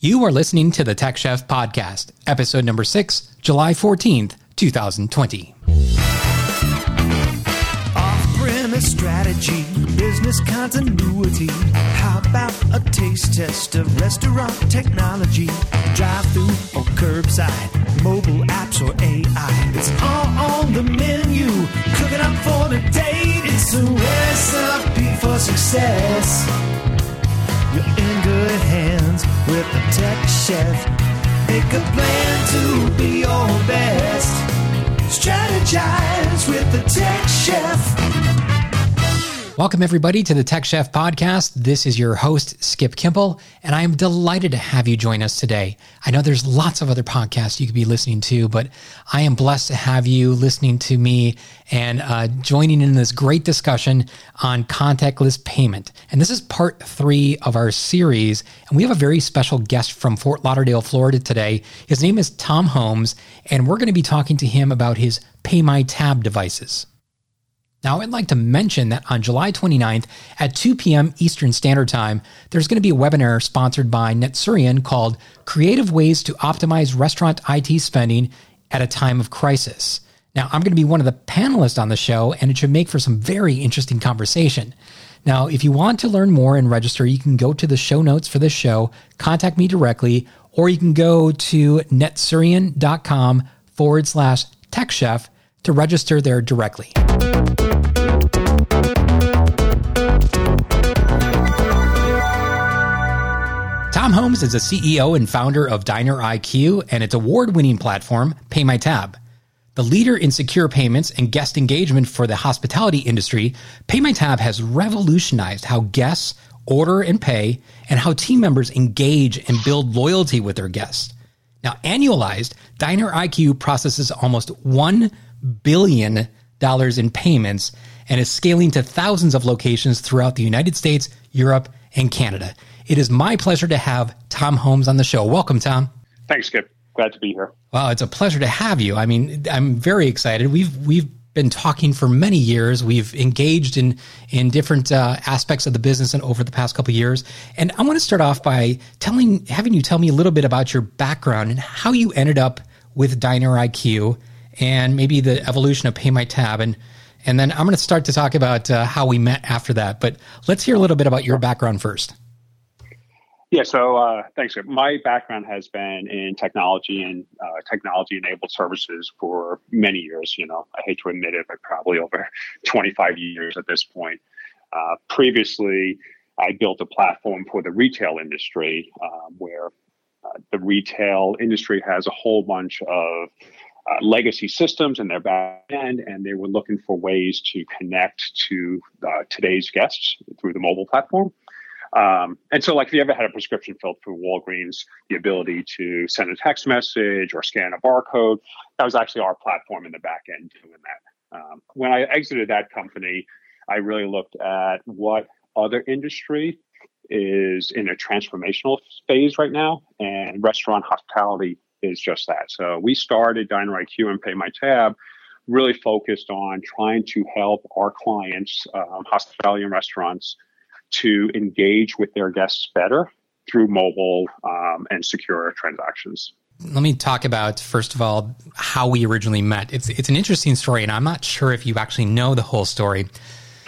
You are listening to the Tech Chef Podcast, episode number six, July 14th, 2020. Off premise strategy, business continuity. How about a taste test of restaurant technology? Drive through or curbside, mobile apps or AI. It's all on the menu. Cooking up for the date. It's a recipe for success. You're in hands with the tech chef. Make a plan to be your best. Strategize with the tech chef. Welcome, everybody, to the Tech Chef Podcast. This is your host, Skip Kimpel, and I am delighted to have you join us today. I know there's lots of other podcasts you could be listening to, but I am blessed to have you listening to me and uh, joining in this great discussion on contactless payment. And this is part three of our series. And we have a very special guest from Fort Lauderdale, Florida today. His name is Tom Holmes, and we're going to be talking to him about his Pay My Tab devices. Now, I'd like to mention that on July 29th at 2 p.m. Eastern Standard Time, there's going to be a webinar sponsored by Netsurion called Creative Ways to Optimize Restaurant IT Spending at a Time of Crisis. Now, I'm going to be one of the panelists on the show, and it should make for some very interesting conversation. Now, if you want to learn more and register, you can go to the show notes for this show, contact me directly, or you can go to netsurion.com forward slash tech chef to register there directly. Tom Holmes is the CEO and founder of Diner IQ and its award winning platform, Pay My Tab. The leader in secure payments and guest engagement for the hospitality industry, Pay My Tab has revolutionized how guests order and pay and how team members engage and build loyalty with their guests. Now, annualized, Diner IQ processes almost $1 billion in payments and is scaling to thousands of locations throughout the United States, Europe, and Canada. It is my pleasure to have Tom Holmes on the show. Welcome, Tom. Thanks, Skip. Glad to be here. Well, it's a pleasure to have you. I mean, I'm very excited. We've we've been talking for many years. We've engaged in in different uh, aspects of the business and over the past couple of years. And I want to start off by telling, having you tell me a little bit about your background and how you ended up with Diner IQ and maybe the evolution of Pay My Tab and. And then I'm going to start to talk about uh, how we met after that. But let's hear a little bit about your background first. Yeah, so uh, thanks. My background has been in technology and uh, technology enabled services for many years. You know, I hate to admit it, but probably over 25 years at this point. Uh, previously, I built a platform for the retail industry um, where uh, the retail industry has a whole bunch of uh, legacy systems and their back end, and they were looking for ways to connect to uh, today's guests through the mobile platform. Um, and so, like, if you ever had a prescription filled through Walgreens, the ability to send a text message or scan a barcode, that was actually our platform in the back end doing that. Um, when I exited that company, I really looked at what other industry is in a transformational phase right now, and restaurant hospitality is just that. So we started Diner IQ and Pay My Tab really focused on trying to help our clients, um, hospitality and restaurants, to engage with their guests better through mobile um, and secure transactions. Let me talk about first of all how we originally met. It's it's an interesting story, and I'm not sure if you actually know the whole story.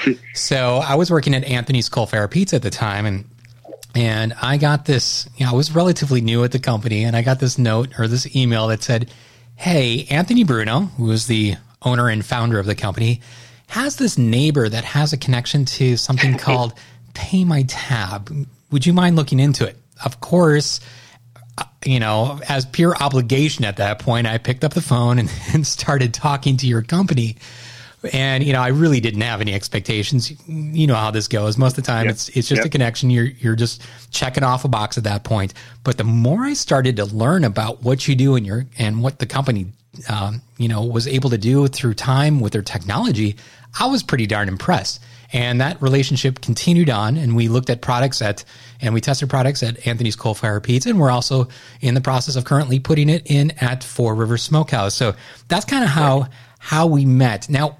so I was working at Anthony's Coal Fire Pizza at the time, and and I got this. You know, I was relatively new at the company, and I got this note or this email that said, "Hey, Anthony Bruno, who is the owner and founder of the company, has this neighbor that has a connection to something called." pay my tab. Would you mind looking into it? Of course, uh, you know, as pure obligation at that point, I picked up the phone and, and started talking to your company. And you know, I really didn't have any expectations. You know how this goes. Most of the time, yep. it's it's just yep. a connection. You're you're just checking off a box at that point. But the more I started to learn about what you do and your and what the company, um, you know, was able to do through time with their technology, I was pretty darn impressed. And that relationship continued on, and we looked at products at, and we tested products at Anthony's Coal Fire Pizza, and we're also in the process of currently putting it in at Four Rivers Smokehouse. So that's kind of how how we met. Now,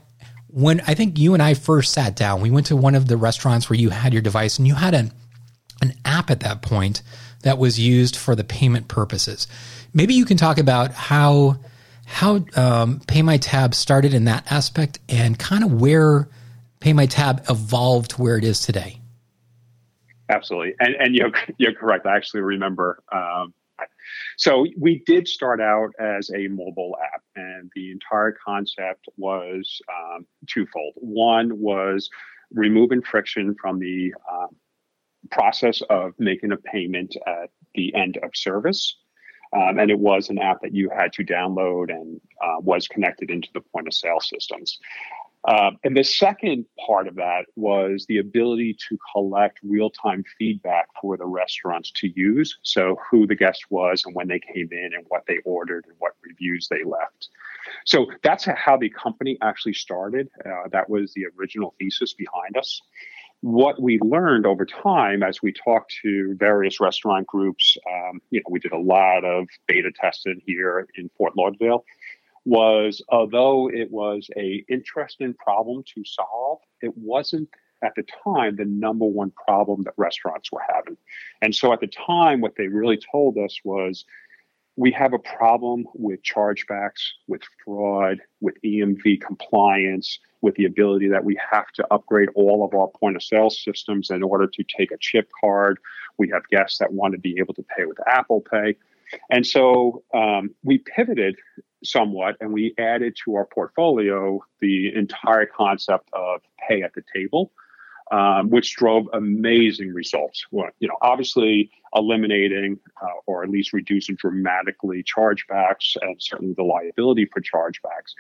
when I think you and I first sat down, we went to one of the restaurants where you had your device, and you had an an app at that point that was used for the payment purposes. Maybe you can talk about how how um, Pay My Tab started in that aspect and kind of where Pay My Tab evolved to where it is today. Absolutely, and and you're you're correct. I actually remember. Um, so we did start out as a mobile app, and the entire concept was um, twofold. One was removing friction from the um, process of making a payment at the end of service. Um, and it was an app that you had to download and uh, was connected into the point of sale systems. Uh, and the second part of that was the ability to collect real time feedback for the restaurants to use. So, who the guest was and when they came in and what they ordered and what reviews they left. So, that's how the company actually started. Uh, that was the original thesis behind us what we learned over time as we talked to various restaurant groups, um, you know, we did a lot of beta testing here in Fort Lauderdale, was although it was a interesting problem to solve, it wasn't at the time the number one problem that restaurants were having. And so at the time, what they really told us was we have a problem with chargebacks, with fraud, with EMV compliance, with the ability that we have to upgrade all of our point of sale systems in order to take a chip card. We have guests that want to be able to pay with Apple Pay. And so um, we pivoted somewhat and we added to our portfolio the entire concept of pay at the table um, which drove amazing results. Well, you know, obviously eliminating uh, or at least reducing dramatically chargebacks and certainly the liability for chargebacks.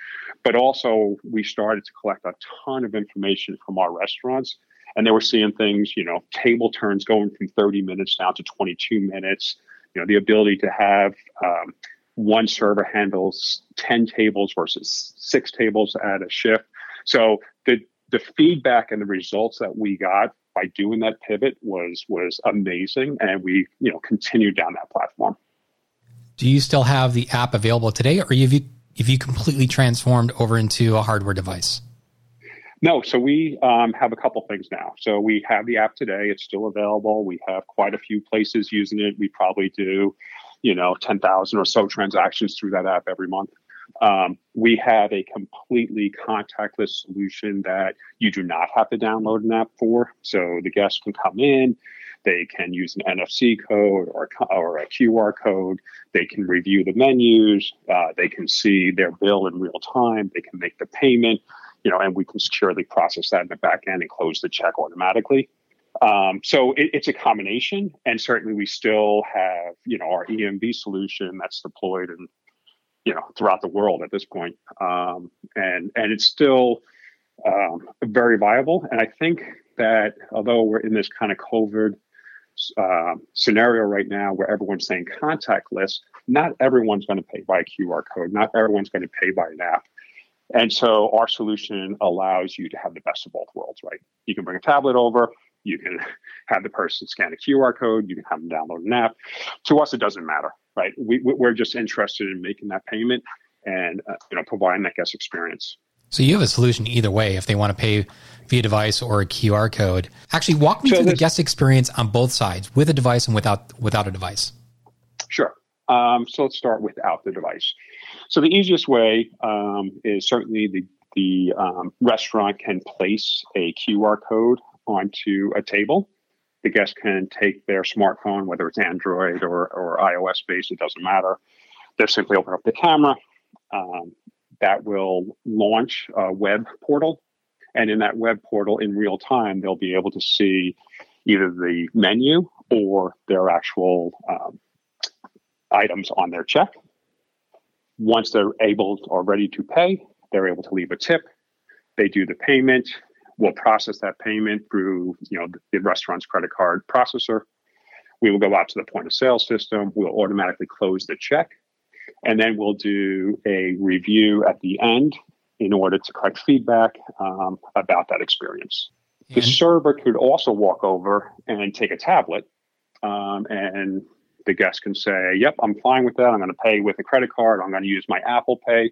But also, we started to collect a ton of information from our restaurants. And they were seeing things, you know, table turns going from 30 minutes down to 22 minutes. You know, the ability to have um, one server handles 10 tables versus six tables at a shift. So the the feedback and the results that we got by doing that pivot was was amazing, and we you know continued down that platform. Do you still have the app available today, or have you have you completely transformed over into a hardware device? No, so we um, have a couple things now. So we have the app today; it's still available. We have quite a few places using it. We probably do, you know, ten thousand or so transactions through that app every month. Um, we have a completely contactless solution that you do not have to download an app for. So the guests can come in, they can use an NFC code or, or a QR code. They can review the menus. Uh, they can see their bill in real time. They can make the payment, you know, and we can securely process that in the back end and close the check automatically. Um, so it, it's a combination, and certainly we still have, you know, our EMV solution that's deployed in you know throughout the world at this point. Um, and and it's still um, very viable. And I think that although we're in this kind of COVID uh, scenario right now where everyone's saying contactless, not everyone's going to pay by a QR code. Not everyone's going to pay by an app. And so our solution allows you to have the best of both worlds, right? You can bring a tablet over, you can have the person scan a QR code, you can have them download an app. To us, it doesn't matter right? We, we're just interested in making that payment and uh, you know providing that guest experience. So you have a solution either way if they want to pay via device or a QR code. Actually, walk me so through the guest experience on both sides, with a device and without without a device. Sure. Um, so let's start without the device. So the easiest way um, is certainly the the um, restaurant can place a QR code onto a table the guest can take their smartphone, whether it's Android or, or iOS based, it doesn't matter. They'll simply open up the camera. Um, that will launch a web portal. And in that web portal, in real time, they'll be able to see either the menu or their actual um, items on their check. Once they're able or ready to pay, they're able to leave a tip. They do the payment. We'll process that payment through, you know, the restaurant's credit card processor. We will go out to the point of sale system. We'll automatically close the check. And then we'll do a review at the end in order to collect feedback um, about that experience. The server could also walk over and take a tablet, um, and the guest can say, Yep, I'm fine with that. I'm going to pay with a credit card. I'm going to use my Apple Pay.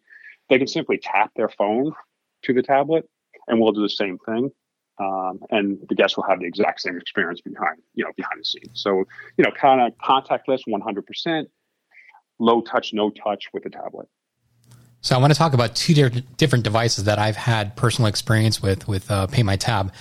They can simply tap their phone to the tablet and we'll do the same thing. um, and the guests will have the exact same experience behind you know behind the scenes. So you know, kind of contactless, 100%, low touch, no touch with the tablet. So I want to talk about two different devices that I've had personal experience with with uh, Pay My Tab.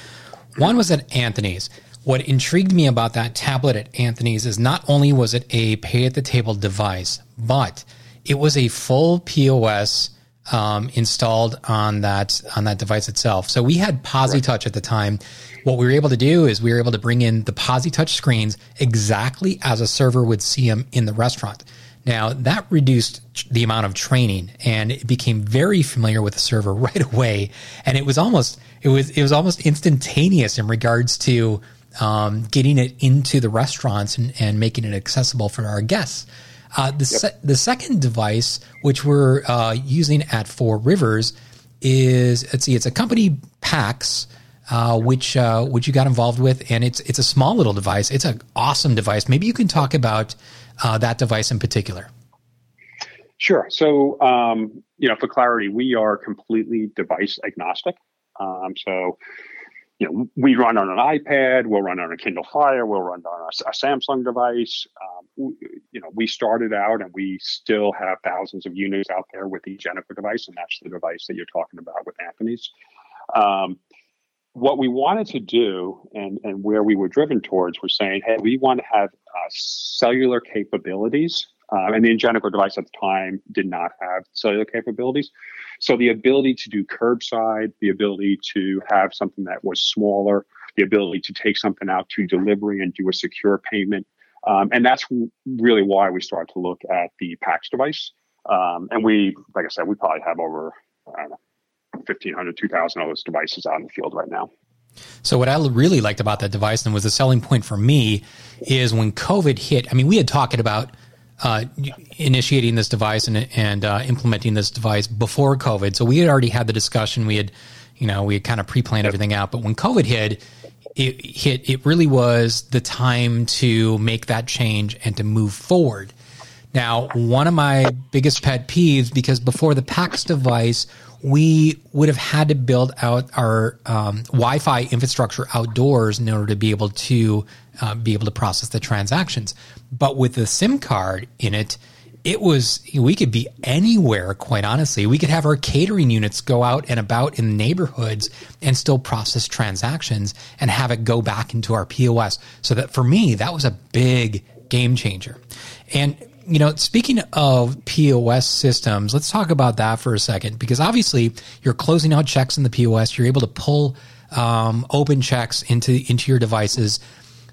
One was at Anthony's. What intrigued me about that tablet at Anthony's is not only was it a pay at the table device, but it was a full POS um, installed on that on that device itself. So we had PosiTouch at the time. What we were able to do is we were able to bring in the PosiTouch screens exactly as a server would see them in the restaurant. Now that reduced the amount of training, and it became very familiar with the server right away. And it was almost it was it was almost instantaneous in regards to um, getting it into the restaurants and, and making it accessible for our guests. Uh, the, yep. se- the second device, which we're uh, using at Four Rivers, is let's see, it's a company PAX. Uh, which uh, which you got involved with, and it's it's a small little device. It's an awesome device. Maybe you can talk about uh, that device in particular. Sure. So, um, you know, for clarity, we are completely device agnostic. Um, so, you know, we run on an iPad, we'll run on a Kindle Fire, we'll run on a, a Samsung device. Um, we, you know, we started out and we still have thousands of units out there with the Ingenico device, and that's the device that you're talking about with Anthony's. Um, what we wanted to do and, and where we were driven towards was saying, hey, we want to have uh, cellular capabilities. Um, and the Ingenico device at the time did not have cellular capabilities. So the ability to do curbside, the ability to have something that was smaller, the ability to take something out to delivery and do a secure payment. Um, and that's really why we started to look at the PAX device. Um, and we, like I said, we probably have over, I don't know, 1,500, 2,000 of those devices out in the field right now. So what I really liked about that device and was a selling point for me is when COVID hit. I mean, we had talked about uh, initiating this device and, and uh, implementing this device before COVID. So we had already had the discussion. We had, you know, we had kind of pre-planned everything out. But when COVID hit, it hit. It really was the time to make that change and to move forward. Now, one of my biggest pet peeves because before the PAX device, we would have had to build out our um, Wi-Fi infrastructure outdoors in order to be able to uh, be able to process the transactions. But with the SIM card in it, it was we could be anywhere. Quite honestly, we could have our catering units go out and about in neighborhoods and still process transactions and have it go back into our POS. So that for me, that was a big game changer. And you know, speaking of POS systems, let's talk about that for a second because obviously you're closing out checks in the POS. You're able to pull um, open checks into into your devices.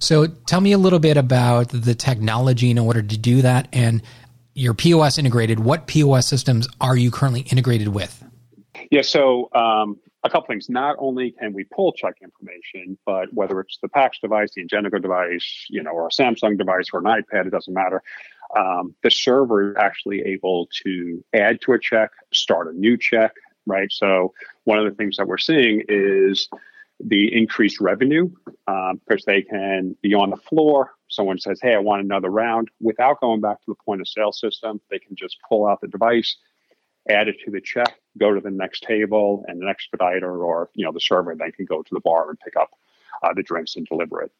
So tell me a little bit about the technology in order to do that and your POS integrated. What POS systems are you currently integrated with? Yeah, so um, a couple things. Not only can we pull check information, but whether it's the PAX device, the Ingenico device, you know, or a Samsung device or an iPad, it doesn't matter um, the server is actually able to add to a check, start a new check, right? So one of the things that we're seeing is the increased revenue um, because they can be on the floor. Someone says, "Hey, I want another round," without going back to the point of sale system. They can just pull out the device, add it to the check, go to the next table, and an expediter or you know the server then can go to the bar and pick up uh, the drinks and deliver it.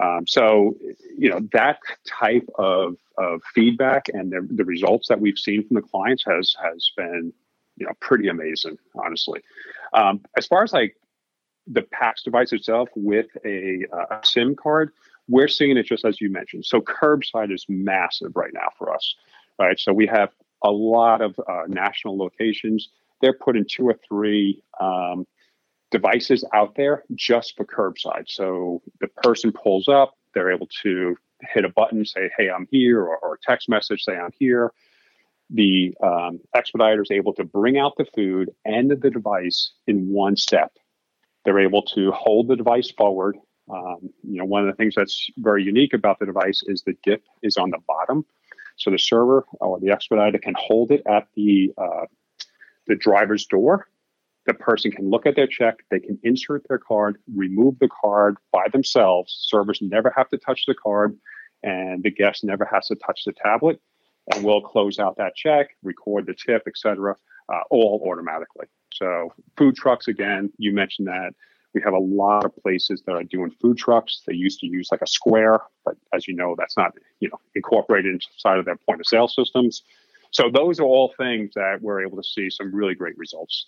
Um, so, you know, that type of, of feedback and the, the results that we've seen from the clients has has been, you know, pretty amazing, honestly. Um, as far as like the PAX device itself with a, a SIM card, we're seeing it just as you mentioned. So, curbside is massive right now for us, right? So, we have a lot of uh, national locations. They're putting two or three um, devices out there just for curbside. So the person pulls up, they're able to hit a button, say, hey, I'm here, or, or text message, say, I'm here. The um, expediter is able to bring out the food and the device in one step. They're able to hold the device forward. Um, you know, one of the things that's very unique about the device is the dip is on the bottom. So the server or the expediter can hold it at the uh, the driver's door the person can look at their check, they can insert their card, remove the card by themselves. Servers never have to touch the card, and the guest never has to touch the tablet. And we'll close out that check, record the tip, etc., uh, all automatically. So food trucks, again, you mentioned that We have a lot of places that are doing food trucks. They used to use like a square, but as you know, that's not you know incorporated inside of their point of sale systems. So those are all things that we're able to see some really great results.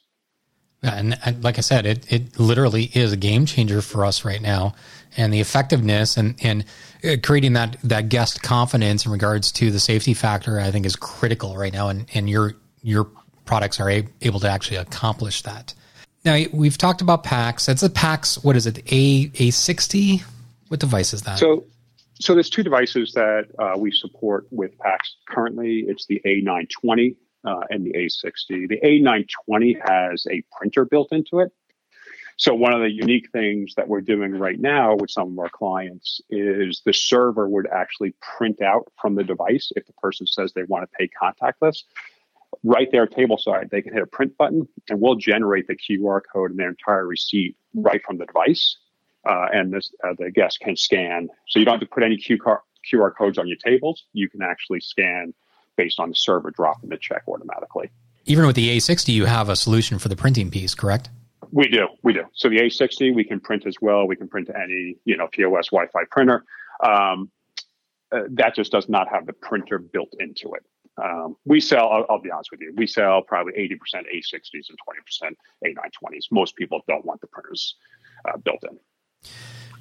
And, and like I said, it, it literally is a game changer for us right now. And the effectiveness and, and uh, creating that, that guest confidence in regards to the safety factor, I think is critical right now. And, and your, your products are a, able to actually accomplish that. Now we've talked about PAX. That's a PAX. What is it? A A60. What device is that? So, so there's two devices that uh, we support with PAX currently. It's the A920 uh, and the A60. The A920 has a printer built into it. So one of the unique things that we're doing right now with some of our clients is the server would actually print out from the device if the person says they want to pay contactless right there table side, they can hit a print button and we'll generate the QR code and their entire receipt right from the device. Uh, and this, uh, the guest can scan. So you don't have to put any QR, QR codes on your tables. You can actually scan based on the server dropping the check automatically. Even with the A60, you have a solution for the printing piece, correct? We do, we do. So the A60, we can print as well. We can print to any, you know, POS Wi-Fi printer. Um, uh, that just does not have the printer built into it. Um, we sell, I'll, I'll, be honest with you, we sell probably 80% A60s and 20% A920s. Most people don't want the printers uh, built in.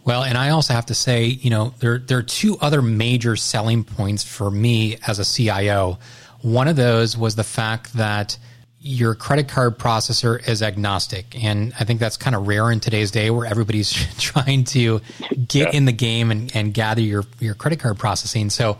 Well, and I also have to say, you know, there, there are two other major selling points for me as a CIO. One of those was the fact that your credit card processor is agnostic. And I think that's kind of rare in today's day where everybody's trying to get yeah. in the game and, and gather your, your credit card processing. So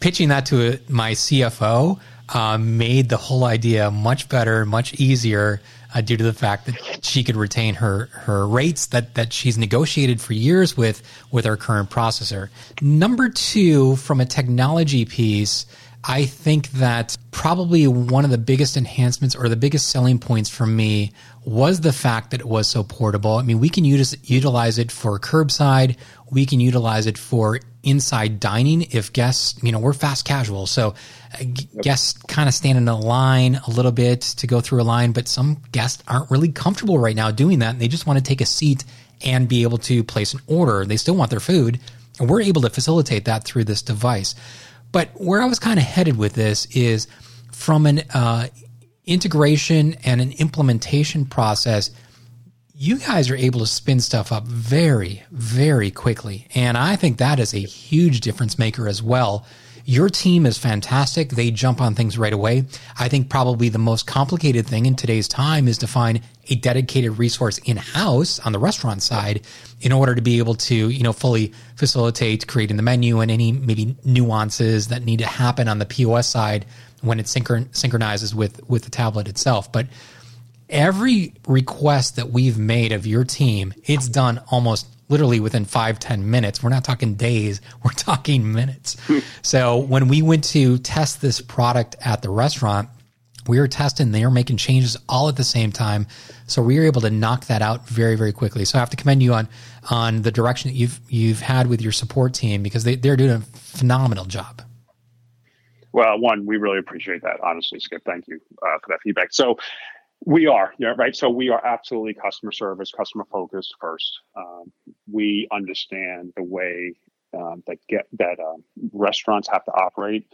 pitching that to my CFO uh, made the whole idea much better, much easier uh, due to the fact that she could retain her her rates that that she's negotiated for years with with our current processor. Number two, from a technology piece. I think that probably one of the biggest enhancements or the biggest selling points for me was the fact that it was so portable. I mean, we can use, utilize it for curbside. We can utilize it for inside dining if guests, you know, we're fast casual. So uh, guests kind of stand in a line a little bit to go through a line, but some guests aren't really comfortable right now doing that. And they just want to take a seat and be able to place an order. They still want their food. And we're able to facilitate that through this device. But where I was kind of headed with this is from an uh, integration and an implementation process – you guys are able to spin stuff up very, very quickly. And I think that is a huge difference maker as well. Your team is fantastic. They jump on things right away. I think probably the most complicated thing in today's time is to find a dedicated resource in house on the restaurant side in order to be able to, you know, fully facilitate creating the menu and any maybe nuances that need to happen on the POS side when it synchron- synchronizes with, with the tablet itself. But every request that we've made of your team, it's done almost literally within five ten minutes. We're not talking days, we're talking minutes. so when we went to test this product at the restaurant, we were testing, they were making changes all at the same time. So we were able to knock that out very, very quickly. So I have to commend you on on the direction that you've you've had with your support team because they, they're doing a phenomenal job. Well, one, we really appreciate that, honestly, Skip. Thank you uh, for that feedback. So, we are, yeah, right. So we are absolutely customer service, customer focused first. Um, we understand the way um, that get that um, restaurants have to operate,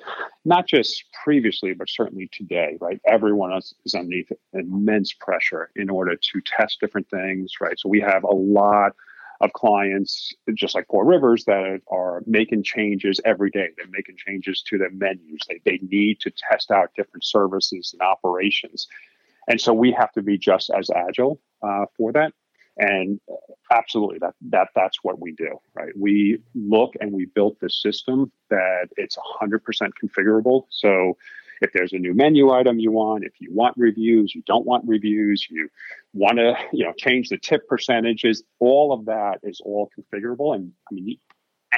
not just previously, but certainly today. Right, everyone is, is underneath immense pressure in order to test different things. Right, so we have a lot of clients, just like Four Rivers, that are making changes every day. They're making changes to their menus. They they need to test out different services and operations and so we have to be just as agile uh, for that. And absolutely, that that that's what we do, right? We look and we built this system that it's 100% configurable. So if there's a new menu item you want, if you want reviews, you don't want reviews, you want to you know change the tip percentages, all of that is all configurable. And I mean,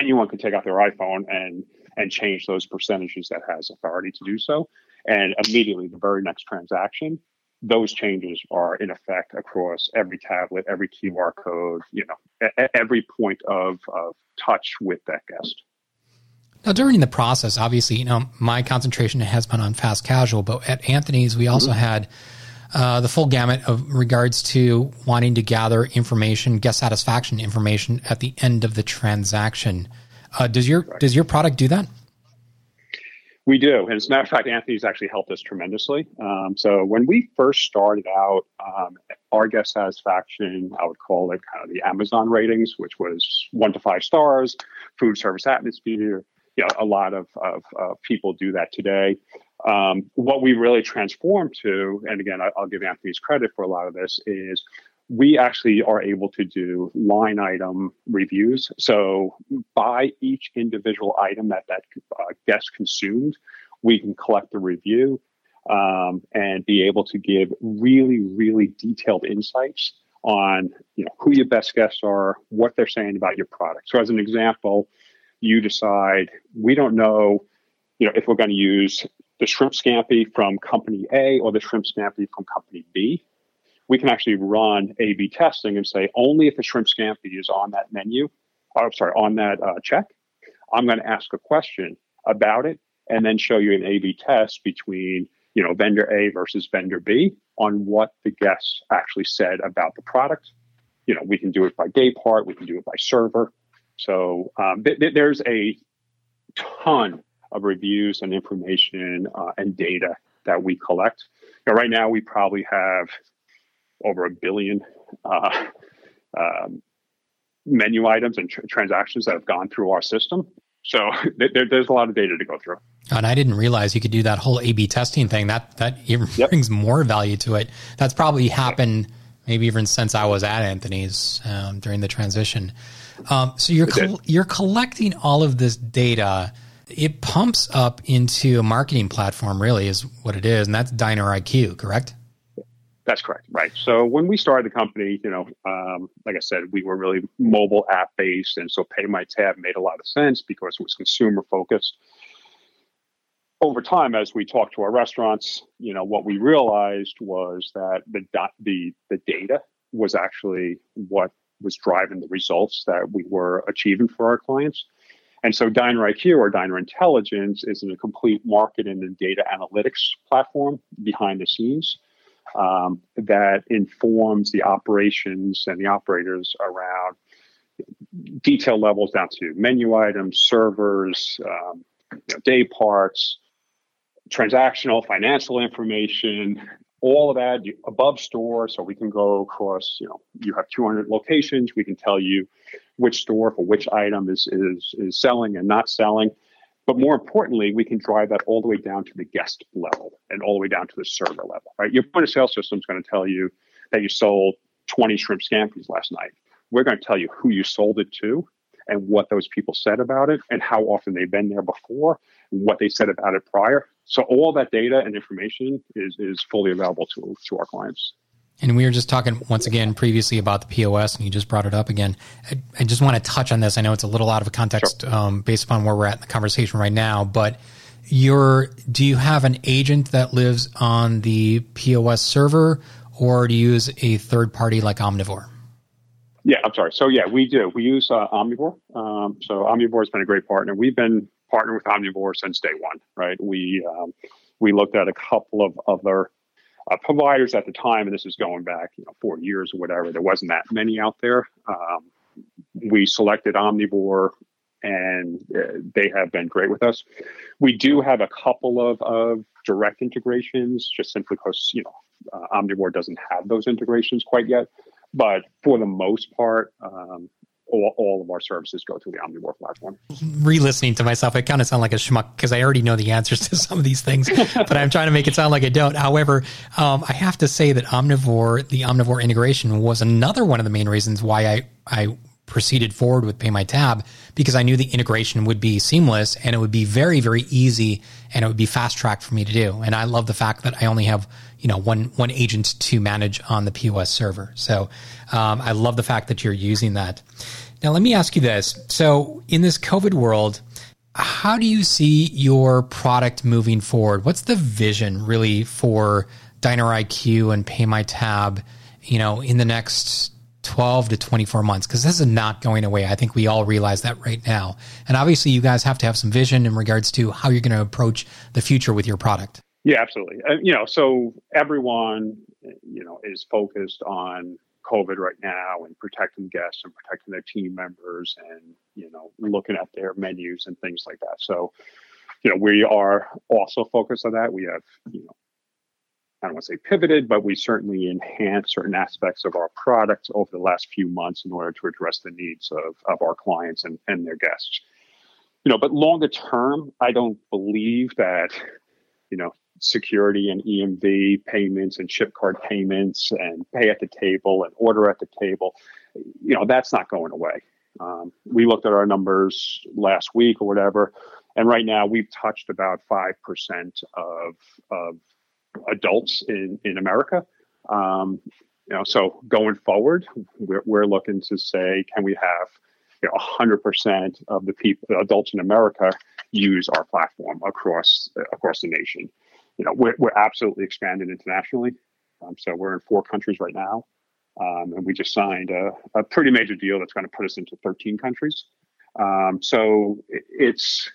anyone can take out their iPhone and and change those percentages that has authority to do so. And immediately, the very next transaction those changes are in effect across every tablet, every QR code, you know, every point of, of touch with that guest. Now, during the process, obviously, you know, my concentration has been on fast casual, but at Anthony's, we also mm-hmm. had uh, the full gamut of regards to wanting to gather information, guest satisfaction information at the end of the transaction. Uh, does your right. does your product do that? We do. And as a matter of fact, Anthony's actually helped us tremendously. Um, so when we first started out, um, our guest satisfaction, I would call it kind of the Amazon ratings, which was one to five stars, food service atmosphere. You know, a lot of, of, of people do that today. Um, what we really transformed to, and again, I, I'll give Anthony's credit for a lot of this, is we actually are able to do line item reviews. So by each individual item that that uh, guest consumed, we can collect a review um, and be able to give really, really detailed insights on you know who your best guests are, what they're saying about your product. So as an example, you decide we don't know, you know, if we're going to use the shrimp scampi from company A or the shrimp scampi from company B we can actually run A B testing and say only if a shrimp scampi is on that menu, or, oh, sorry, on that uh, check, I'm going to ask a question about it and then show you an A B test between you know vendor A versus vendor B on what the guests actually said about the product. You know, we can do it by day part, we can do it by server. So um, th- th- there's a ton of reviews and information uh, and data that we collect. Now, right now, we probably have over a billion uh, um, menu items and tr- transactions that have gone through our system. So there, there's a lot of data to go through. And I didn't realize you could do that whole A/B testing thing. That that even yep. brings more value to it. That's probably happened maybe even since I was at Anthony's um, during the transition. Um, so you're col- you're collecting all of this data. It pumps up into a marketing platform, really, is what it is, and that's Diner IQ, correct? That's correct. Right. So when we started the company, you know, um, like I said, we were really mobile app based. And so Pay My Tab made a lot of sense because it was consumer focused. Over time, as we talked to our restaurants, you know, what we realized was that the, the, the data was actually what was driving the results that we were achieving for our clients. And so Diner IQ or Diner Intelligence is a complete marketing and data analytics platform behind the scenes um, that informs the operations and the operators around detail levels down to menu items, servers, um, you know, day parts, transactional, financial information, all of that above store. So we can go across, you know, you have 200 locations. We can tell you which store for which item is, is, is selling and not selling. But more importantly, we can drive that all the way down to the guest level and all the way down to the server level, right? Your point of sale system is going to tell you that you sold 20 shrimp scampi's last night. We're going to tell you who you sold it to and what those people said about it and how often they've been there before, what they said about it prior. So all that data and information is, is fully available to, to our clients. And we were just talking once again previously about the POS, and you just brought it up again. I, I just want to touch on this. I know it's a little out of context sure. um, based upon where we're at in the conversation right now, but your do you have an agent that lives on the POS server, or do you use a third party like Omnivore? Yeah, I'm sorry. So yeah, we do. We use uh, Omnivore. Um, so Omnivore has been a great partner. We've been partnered with Omnivore since day one. Right. We um, we looked at a couple of other uh, providers at the time, and this is going back, you know, four years or whatever. There wasn't that many out there. Um, we selected Omnivore, and uh, they have been great with us. We do have a couple of, of direct integrations, just simply because you know uh, Omnivore doesn't have those integrations quite yet. But for the most part, um, all, all, of our services go through the Omnivore platform. Re-listening to myself, I kind of sound like a schmuck because I already know the answers to some of these things, but I'm trying to make it sound like I don't. However, um, I have to say that Omnivore, the Omnivore integration, was another one of the main reasons why I I proceeded forward with Pay My Tab because I knew the integration would be seamless and it would be very very easy and it would be fast track for me to do. And I love the fact that I only have you know one one agent to manage on the POS server. So um, I love the fact that you're using that. Now let me ask you this: so in this COVID world, how do you see your product moving forward? What's the vision really for Diner IQ and Pay My Tab? You know, in the next 12 to 24 months because this is not going away. I think we all realize that right now. And obviously, you guys have to have some vision in regards to how you're going to approach the future with your product. Yeah, absolutely. You know, so everyone you know, is focused on COVID right now and protecting guests and protecting their team members and, you know, looking at their menus and things like that. So, you know, we are also focused on that. We have, you know, I don't want to say pivoted, but we certainly enhanced certain aspects of our products over the last few months in order to address the needs of, of our clients and, and their guests. You know, but longer term, I don't believe that, you know, security and EMV payments and chip card payments and pay at the table and order at the table, you know, that's not going away. Um, we looked at our numbers last week or whatever, and right now we've touched about 5% of, of adults in, in America. Um, you know, so going forward, we're, we're looking to say, can we have you know 100% of the people, adults in America, use our platform across across the nation? You know, we're, we're absolutely expanding internationally. Um, so we're in four countries right now, um, and we just signed a, a, pretty major deal that's going to put us into 13 countries. Um, so it's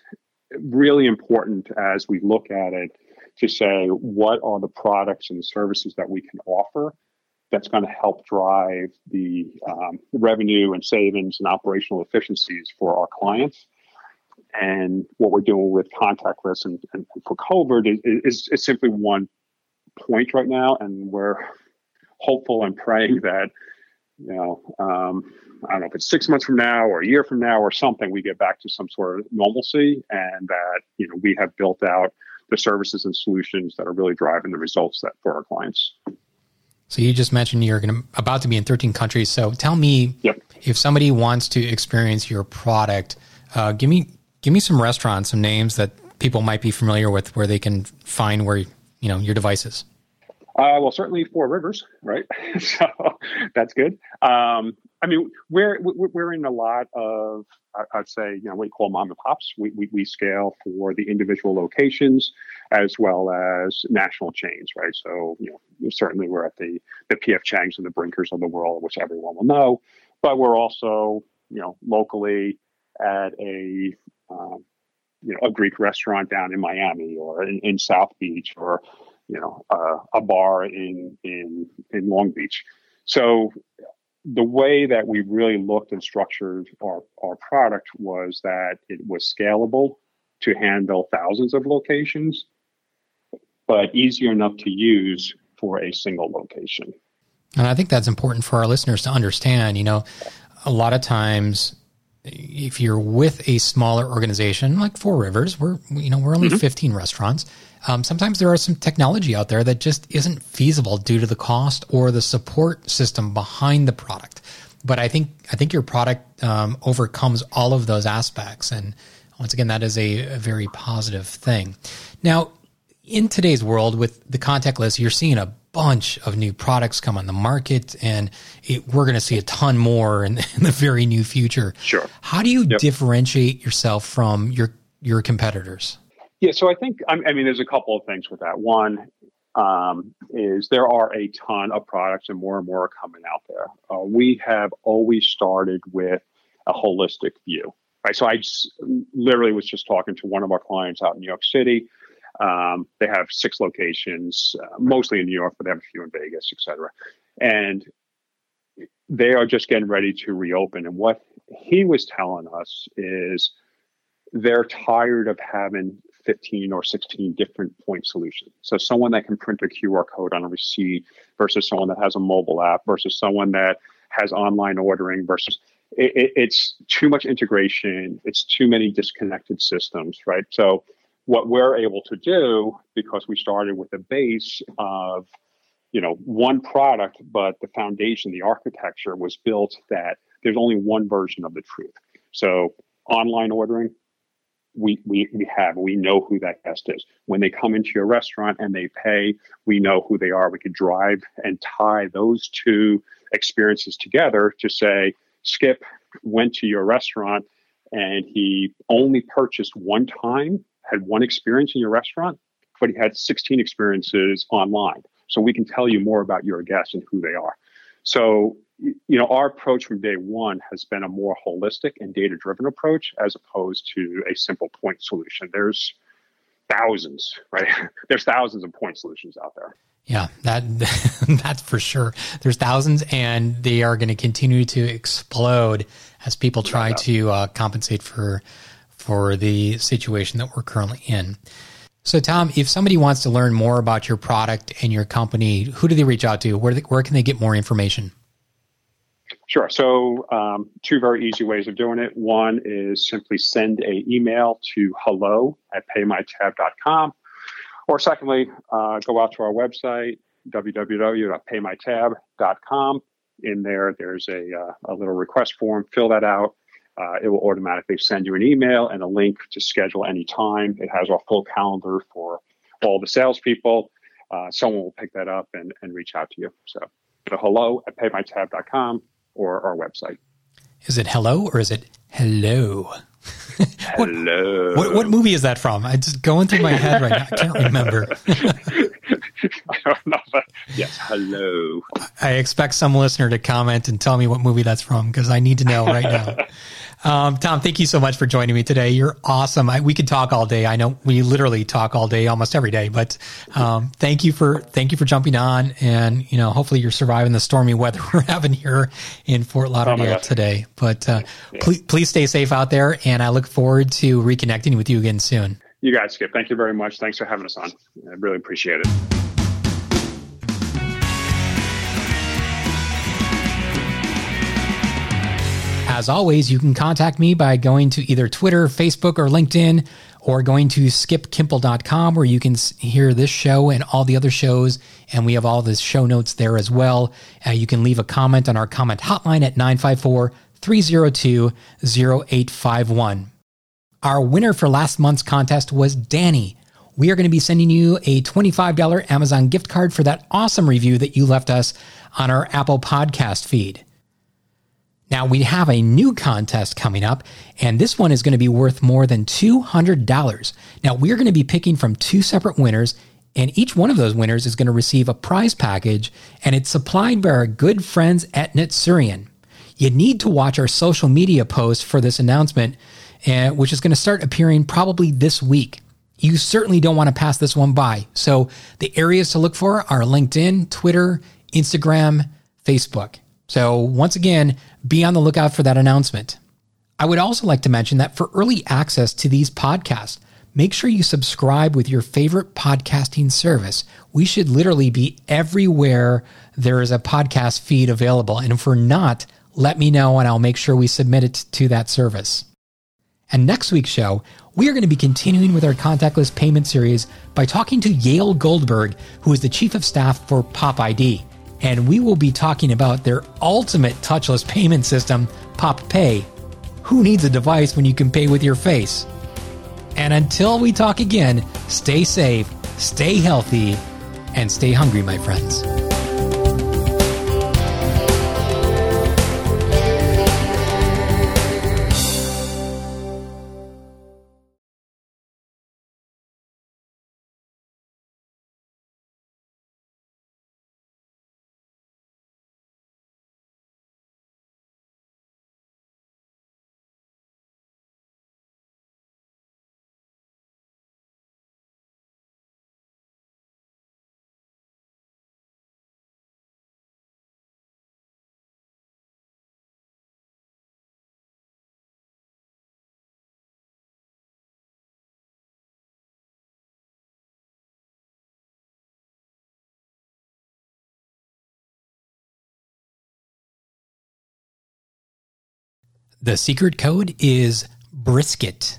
really important as we look at it to say what are the products and services that we can offer that's going to help drive the um, revenue and savings and operational efficiencies for our clients. And what we're doing with contactless and, and for COVID is, is, is, simply one point right now. And we're hopeful and praying that, you know, um, I don't know if it's six months from now or a year from now or something, we get back to some sort of normalcy and that, you know, we have built out the services and solutions that are really driving the results that for our clients. So you just mentioned you're going to, about to be in 13 countries. So tell me yep. if somebody wants to experience your product, uh, give me give me some restaurants, some names that people might be familiar with, where they can find where you know your devices. Uh, well, certainly Four Rivers, right? so that's good. Um, I mean, we're we're in a lot of I'd say you know what you call mom and pops. We, we we scale for the individual locations as well as national chains, right? So you know certainly we're at the the PF Changs and the Brinkers of the world, which everyone will know, but we're also you know locally at a um, you know a Greek restaurant down in Miami or in, in South Beach or you know uh, a bar in in in Long Beach. So the way that we really looked and structured our, our product was that it was scalable to handle thousands of locations, but easier enough to use for a single location. And I think that's important for our listeners to understand. You know, a lot of times, if you're with a smaller organization like Four Rivers, we're you know we're only mm-hmm. 15 restaurants um, sometimes there are some technology out there that just isn't feasible due to the cost or the support system behind the product. But I think I think your product um, overcomes all of those aspects, and once again, that is a, a very positive thing. Now, in today's world with the contactless, you're seeing a bunch of new products come on the market, and it, we're going to see a ton more in, in, the very new future. Sure. How do you yep. differentiate yourself from your your competitors? Yeah, so I think I mean there's a couple of things with that. One um, is there are a ton of products and more and more are coming out there. Uh, we have always started with a holistic view, right? So I just, literally was just talking to one of our clients out in New York City. Um, they have six locations, uh, mostly in New York, but they have a few in Vegas, et cetera. And they are just getting ready to reopen. And what he was telling us is they're tired of having 15 or 16 different point solutions. So someone that can print a QR code on a receipt versus someone that has a mobile app versus someone that has online ordering versus it, it, it's too much integration. It's too many disconnected systems, right? So what we're able to do because we started with a base of you know one product but the foundation the architecture was built that there's only one version of the truth so online ordering we, we, we have, we know who that guest is. When they come into your restaurant and they pay, we know who they are. We could drive and tie those two experiences together to say, Skip went to your restaurant and he only purchased one time, had one experience in your restaurant, but he had 16 experiences online. So we can tell you more about your guests and who they are. So you know, our approach from day one has been a more holistic and data driven approach as opposed to a simple point solution. There's thousands, right? There's thousands of point solutions out there. Yeah, that that's for sure. There's thousands, and they are going to continue to explode as people try to uh, compensate for for the situation that we're currently in. So, Tom, if somebody wants to learn more about your product and your company, who do they reach out to? Where where can they get more information? Sure. So, um, two very easy ways of doing it. One is simply send a email to hello at paymytab.com. Or secondly, uh, go out to our website, www.paymytab.com. In there, there's a, uh, a little request form. Fill that out. Uh, it will automatically send you an email and a link to schedule any time. It has our full calendar for all the salespeople. Uh, someone will pick that up and, and reach out to you. So, the hello at paymytab.com or our website. Is it hello or is it hello? what, hello. What, what, movie is that from? I'm just going through my head right now. I can't remember. I don't know, but yes, hello. I expect some listener to comment and tell me what movie that's from because I need to know right now. Um, Tom, thank you so much for joining me today. You're awesome. I, we could talk all day. I know we literally talk all day, almost every day. But um, thank you for thank you for jumping on, and you know, hopefully you're surviving the stormy weather we're having here in Fort Lauderdale oh today. But uh, yeah. please please stay safe out there, and I look forward to reconnecting with you again soon. You guys, Skip. Thank you very much. Thanks for having us on. I really appreciate it. As always, you can contact me by going to either Twitter, Facebook, or LinkedIn, or going to skipkimpel.com where you can hear this show and all the other shows. And we have all the show notes there as well. Uh, you can leave a comment on our comment hotline at 954 302 0851. Our winner for last month's contest was Danny. We are going to be sending you a $25 Amazon gift card for that awesome review that you left us on our Apple podcast feed. Now, we have a new contest coming up, and this one is going to be worth more than $200. Now, we're going to be picking from two separate winners, and each one of those winners is going to receive a prize package, and it's supplied by our good friends at Netsurion. You need to watch our social media post for this announcement, uh, which is going to start appearing probably this week. You certainly don't want to pass this one by. So, the areas to look for are LinkedIn, Twitter, Instagram, Facebook. So, once again, be on the lookout for that announcement. I would also like to mention that for early access to these podcasts, make sure you subscribe with your favorite podcasting service. We should literally be everywhere there is a podcast feed available. And if we're not, let me know and I'll make sure we submit it to that service. And next week's show, we are going to be continuing with our contactless payment series by talking to Yael Goldberg, who is the chief of staff for Pop ID and we will be talking about their ultimate touchless payment system, Pop Pay. Who needs a device when you can pay with your face? And until we talk again, stay safe, stay healthy, and stay hungry, my friends. The secret code is brisket.